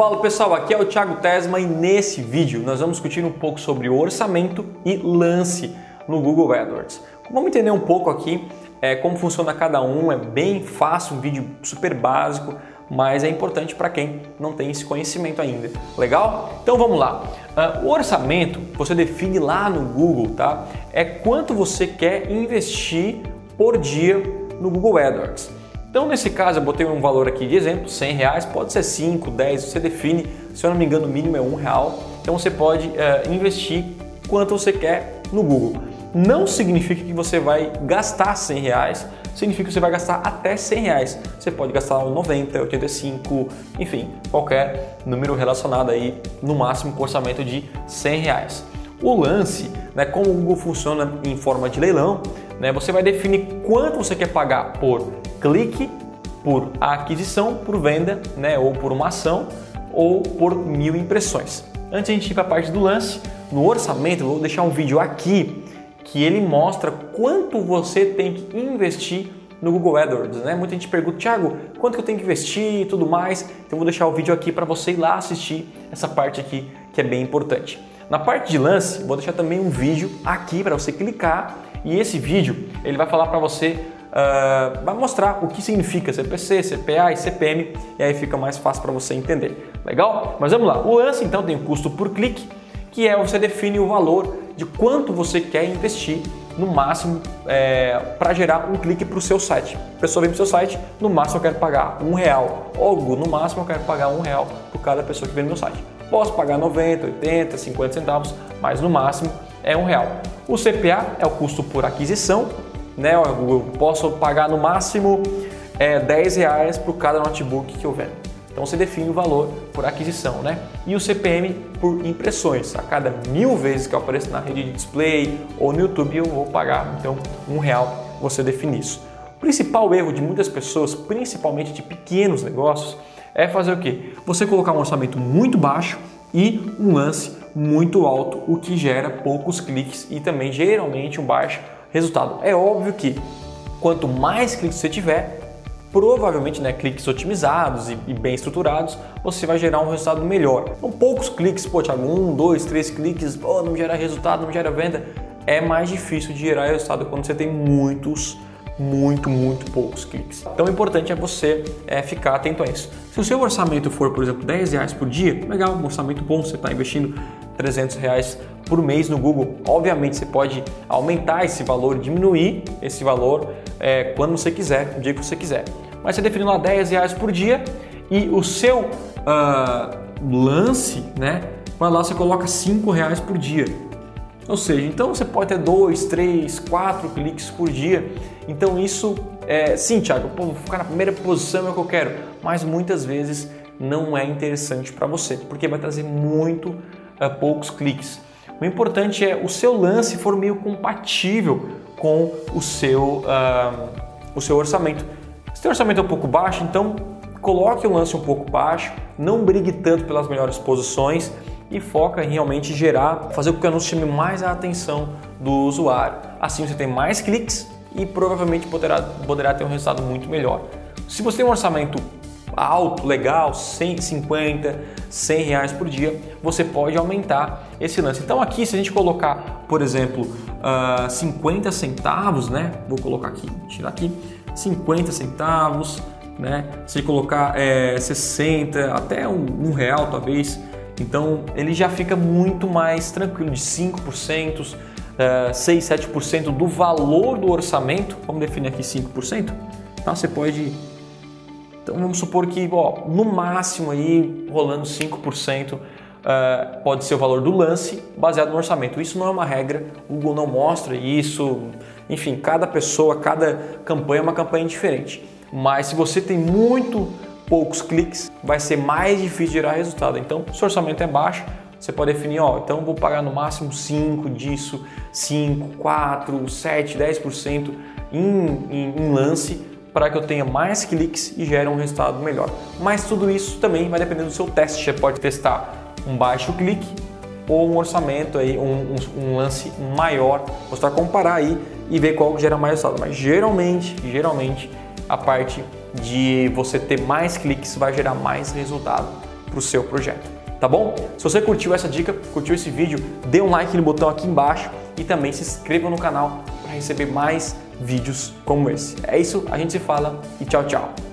Fala pessoal, aqui é o Thiago Tesma e nesse vídeo nós vamos discutir um pouco sobre orçamento e lance no Google AdWords. Vamos entender um pouco aqui é, como funciona cada um, é bem fácil, um vídeo super básico, mas é importante para quem não tem esse conhecimento ainda. Legal? Então vamos lá. Uh, o orçamento você define lá no Google, tá? É quanto você quer investir por dia no Google AdWords. Então nesse caso eu botei um valor aqui de exemplo, 100 reais, pode ser 5, 10, você define, se eu não me engano o mínimo é um real, então você pode uh, investir quanto você quer no Google. Não significa que você vai gastar 100 reais, significa que você vai gastar até 100 reais. Você pode gastar 90, 85, enfim, qualquer número relacionado aí, no máximo com orçamento de 100 reais. O lance, né, como o Google funciona em forma de leilão, né, você vai definir quanto você quer pagar por clique, por aquisição, por venda, né, ou por uma ação, ou por mil impressões. Antes de a gente ir para a parte do lance, no orçamento, vou deixar um vídeo aqui que ele mostra quanto você tem que investir no Google AdWords, né? Muita gente pergunta, Thiago, quanto que eu tenho que investir e tudo mais. Então vou deixar o vídeo aqui para você ir lá assistir essa parte aqui que é bem importante. Na parte de lance, vou deixar também um vídeo aqui para você clicar e esse vídeo ele vai falar para você, uh, vai mostrar o que significa CPC, CPA e CPM e aí fica mais fácil para você entender. Legal? Mas vamos lá. O lance então tem o custo por clique, que é você define o valor de quanto você quer investir no máximo é, para gerar um clique para o seu site. A pessoa vem para o seu site, no máximo eu quero pagar um real, ou no máximo eu quero pagar um real por cada pessoa que vem no meu site. Posso pagar 90, 80, 50 centavos, mas no máximo é um real. O CPA é o custo por aquisição, né? Eu posso pagar no máximo é, 10 reais por cada notebook que eu vendo. Então você define o valor por aquisição, né? E o CPM por impressões. A cada mil vezes que eu apareço na rede de display ou no YouTube eu vou pagar então um real. Você define isso. O principal erro de muitas pessoas, principalmente de pequenos negócios, é fazer o quê? Você colocar um orçamento muito baixo e um lance muito alto, o que gera poucos cliques e também geralmente um baixo resultado. É óbvio que quanto mais cliques você tiver, provavelmente né, cliques otimizados e, e, bem estruturados, você vai gerar um resultado melhor. Então, poucos cliques, pô, Thiago, um, dois, três cliques, oh, não gera resultado, não gera venda. É mais difícil de gerar resultado quando você tem muitos, muito, muito poucos cliques. Então, o importante é você é, ficar atento a isso. Se o seu orçamento for, por exemplo, 10 reais por dia, legal, um orçamento bom, você está investindo 300 reais por mês no Google. Obviamente, você pode aumentar esse valor, diminuir esse valor é, quando você quiser, o dia que você quiser. Mas você definiu lá 10 reais por dia e o seu uh, lance, né? Vai lá, você coloca 5 reais por dia. Ou seja, então você pode ter 2, 3, 4 cliques por dia. Então isso, é, sim, Thiago, pô, vou ficar na primeira posição é o que eu quero. Mas muitas vezes não é interessante para você, porque vai trazer muito uh, poucos cliques. O importante é o seu lance for meio compatível com o seu, uh, o seu orçamento. Se o orçamento é um pouco baixo, então coloque o lance um pouco baixo, não brigue tanto pelas melhores posições e foca em realmente gerar, fazer com que o anúncio chame mais a atenção do usuário. Assim você tem mais cliques e provavelmente poderá, poderá ter um resultado muito melhor. Se você tem um orçamento alto, legal, 150, 100 reais por dia, você pode aumentar esse lance. Então aqui, se a gente colocar, por exemplo, uh, ah, 50 centavos, né? Vou colocar aqui, tirar aqui, 50 centavos, né? Se colocar é, 60, até um, um real talvez, então ele já fica muito mais tranquilo, de 5%, uh, 6, 7% do valor do orçamento, vamos definir aqui 5%, tá? Você pode então vamos supor que ó, no máximo aí rolando 5% uh, é, pode ser o valor do lance baseado no orçamento. Isso não é uma regra, o Google não mostra isso. Enfim, cada pessoa, cada campanha é uma campanha diferente. Mas se você tem muito poucos cliques, vai ser mais difícil gerar resultado. Então, se o orçamento é baixo, você pode definir, ó, então vou pagar no máximo 5 disso, 5, 4, 7, 10% em, em, em lance para que eu tenha mais cliques e gere um resultado melhor. Mas tudo isso também vai depender do seu teste. Você pode testar um baixo clique ou um orçamento aí, um, um, um lance maior. Você vai comparar aí e ver qual gera mais resultado. Mas geralmente, geralmente a parte de você ter mais cliques vai gerar mais resultado para o seu projeto. Tá bom? Se você curtiu essa dica, curtiu esse vídeo, dê um like no botão aqui embaixo e também se inscreva no canal receber mais vídeos como esse. É isso, a gente se fala e tchau, tchau.